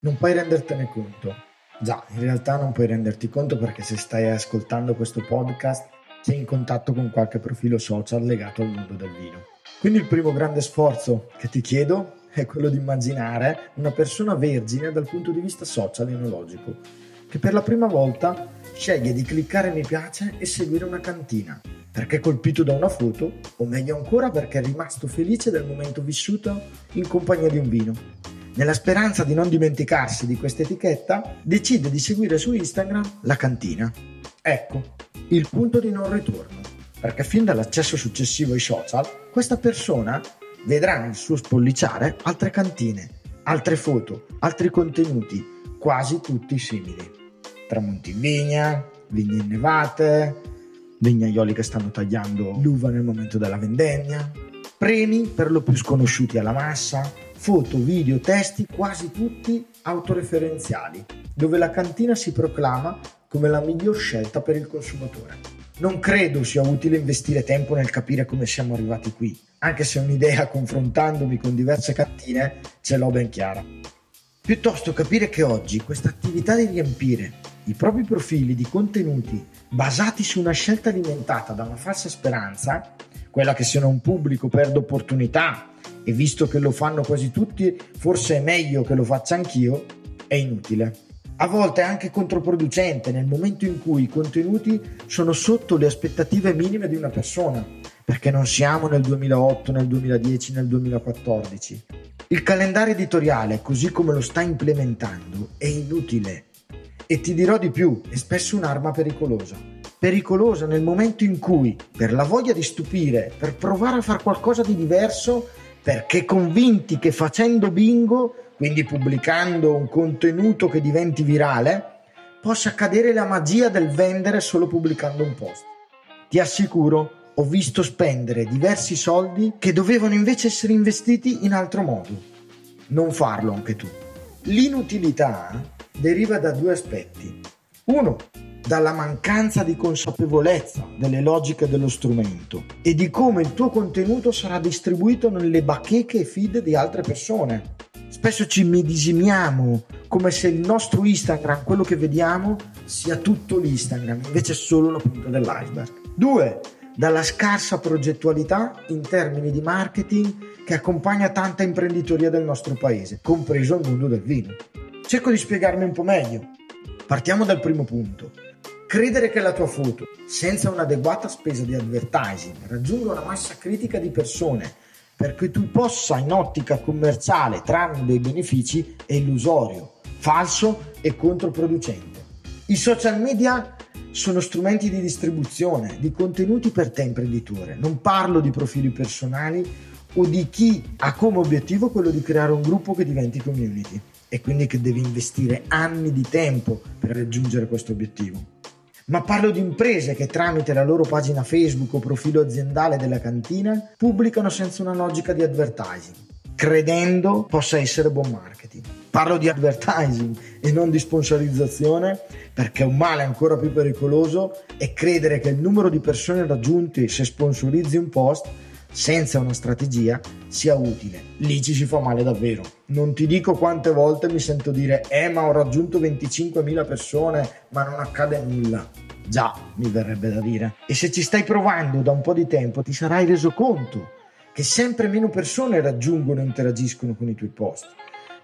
Non puoi rendertene conto. Già, in realtà non puoi renderti conto perché se stai ascoltando questo podcast sei in contatto con qualche profilo social legato al mondo del vino. Quindi il primo grande sforzo che ti chiedo è quello di immaginare una persona vergine dal punto di vista social e enologico, che per la prima volta sceglie di cliccare mi piace e seguire una cantina, perché è colpito da una foto, o meglio ancora perché è rimasto felice del momento vissuto in compagnia di un vino nella speranza di non dimenticarsi di questa etichetta, decide di seguire su Instagram la cantina. Ecco, il punto di non ritorno, perché fin dall'accesso successivo ai social, questa persona vedrà nel suo spolliciare altre cantine, altre foto, altri contenuti, quasi tutti simili. Tramonti in vigna, vigne innevate, vignaioli che stanno tagliando l'uva nel momento della vendemmia, premi per lo più sconosciuti alla massa, foto, video, testi quasi tutti autoreferenziali, dove la cantina si proclama come la miglior scelta per il consumatore. Non credo sia utile investire tempo nel capire come siamo arrivati qui, anche se un'idea confrontandomi con diverse cantine ce l'ho ben chiara. Piuttosto capire che oggi questa attività di riempire i propri profili di contenuti basati su una scelta alimentata da una falsa speranza, quella che se un pubblico perde opportunità e visto che lo fanno quasi tutti, forse è meglio che lo faccia anch'io, è inutile. A volte è anche controproducente nel momento in cui i contenuti sono sotto le aspettative minime di una persona, perché non siamo nel 2008, nel 2010, nel 2014. Il calendario editoriale, così come lo sta implementando, è inutile. E ti dirò di più, è spesso un'arma pericolosa. Pericolosa nel momento in cui, per la voglia di stupire, per provare a fare qualcosa di diverso, perché convinti che facendo bingo, quindi pubblicando un contenuto che diventi virale, possa accadere la magia del vendere solo pubblicando un post. Ti assicuro, ho visto spendere diversi soldi che dovevano invece essere investiti in altro modo. Non farlo anche tu. L'inutilità deriva da due aspetti. Uno, dalla mancanza di consapevolezza delle logiche dello strumento e di come il tuo contenuto sarà distribuito nelle bacheche e feed di altre persone. Spesso ci medesimiamo come se il nostro Instagram, quello che vediamo, sia tutto l'Instagram, invece è solo la punta dell'iceberg. Due, dalla scarsa progettualità in termini di marketing che accompagna tanta imprenditoria del nostro paese, compreso il mondo del vino. Cerco di spiegarmi un po' meglio. Partiamo dal primo punto. Credere che la tua foto, senza un'adeguata spesa di advertising, raggiunga una massa critica di persone perché tu possa in ottica commerciale trarne dei benefici è illusorio, falso e controproducente. I social media sono strumenti di distribuzione di contenuti per te imprenditore. Non parlo di profili personali o di chi ha come obiettivo quello di creare un gruppo che diventi community e quindi che devi investire anni di tempo per raggiungere questo obiettivo ma parlo di imprese che tramite la loro pagina Facebook o profilo aziendale della cantina pubblicano senza una logica di advertising, credendo possa essere buon marketing. Parlo di advertising e non di sponsorizzazione perché un male ancora più pericoloso è credere che il numero di persone raggiunte se sponsorizzi un post senza una strategia sia utile. Lì ci si fa male davvero. Non ti dico quante volte mi sento dire eh ma ho raggiunto 25.000 persone ma non accade nulla. Già, mi verrebbe da dire. E se ci stai provando da un po' di tempo ti sarai reso conto che sempre meno persone raggiungono e interagiscono con i tuoi post.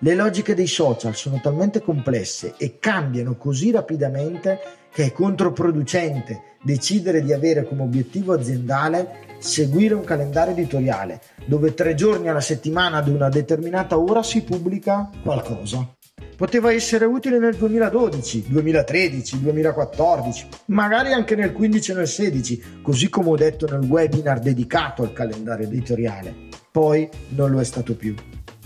Le logiche dei social sono talmente complesse e cambiano così rapidamente che è controproducente decidere di avere come obiettivo aziendale seguire un calendario editoriale dove tre giorni alla settimana ad una determinata ora si pubblica qualcosa. Poteva essere utile nel 2012, 2013, 2014, magari anche nel 15 e nel 16, così come ho detto nel webinar dedicato al calendario editoriale. Poi non lo è stato più.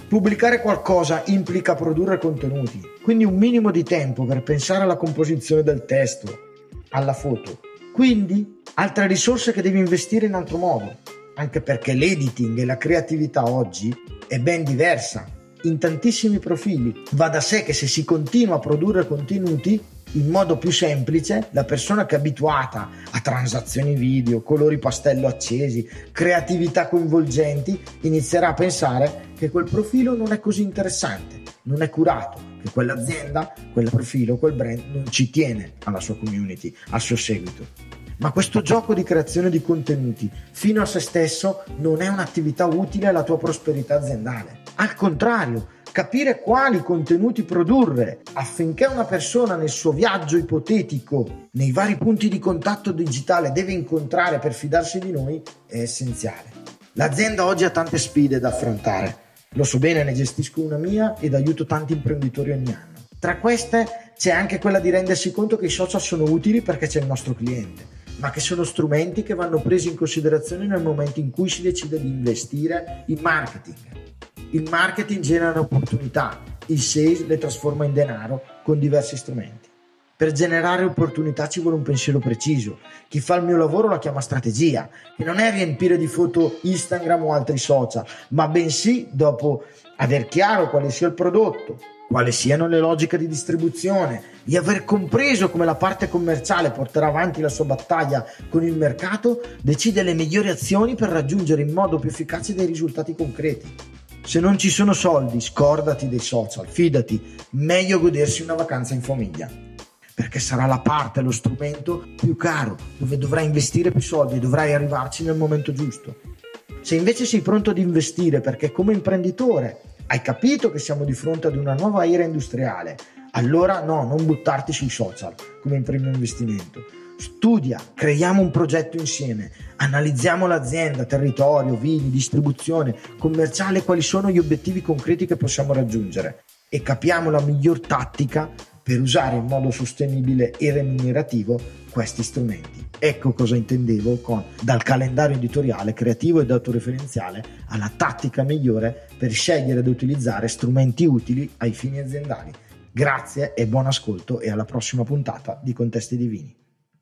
Pubblicare qualcosa implica produrre contenuti, quindi un minimo di tempo per pensare alla composizione del testo, alla foto. Quindi altre risorse che devi investire in altro modo, anche perché l'editing e la creatività oggi è ben diversa in tantissimi profili. Va da sé che se si continua a produrre contenuti in modo più semplice, la persona che è abituata a transazioni video, colori pastello accesi, creatività coinvolgenti, inizierà a pensare che quel profilo non è così interessante, non è curato, che quell'azienda, quel profilo, quel brand non ci tiene alla sua community, al suo seguito. Ma questo gioco di creazione di contenuti fino a se stesso non è un'attività utile alla tua prosperità aziendale. Al contrario, capire quali contenuti produrre affinché una persona nel suo viaggio ipotetico, nei vari punti di contatto digitale deve incontrare per fidarsi di noi è essenziale. L'azienda oggi ha tante sfide da affrontare. Lo so bene, ne gestisco una mia ed aiuto tanti imprenditori ogni anno. Tra queste c'è anche quella di rendersi conto che i social sono utili perché c'è il nostro cliente ma che sono strumenti che vanno presi in considerazione nel momento in cui si decide di investire in marketing. Il marketing genera opportunità, il sales le trasforma in denaro con diversi strumenti. Per generare opportunità ci vuole un pensiero preciso. Chi fa il mio lavoro la chiama strategia, che non è riempire di foto Instagram o altri social, ma bensì dopo aver chiaro quale sia il prodotto, quali siano le logiche di distribuzione, di aver compreso come la parte commerciale porterà avanti la sua battaglia con il mercato, decide le migliori azioni per raggiungere in modo più efficace dei risultati concreti. Se non ci sono soldi, scordati dei social, fidati, meglio godersi una vacanza in famiglia. Perché sarà la parte, lo strumento più caro, dove dovrai investire più soldi dovrai arrivarci nel momento giusto. Se invece sei pronto ad investire perché come imprenditore hai capito che siamo di fronte ad una nuova era industriale? Allora no, non buttarti sui social come primo investimento. Studia, creiamo un progetto insieme, analizziamo l'azienda, territorio, vini, distribuzione, commerciale, quali sono gli obiettivi concreti che possiamo raggiungere e capiamo la miglior tattica per usare in modo sostenibile e remunerativo questi strumenti. Ecco cosa intendevo con dal calendario editoriale creativo ed autoreferenziale alla tattica migliore per scegliere ed utilizzare strumenti utili ai fini aziendali. Grazie e buon ascolto e alla prossima puntata di Contesti Divini.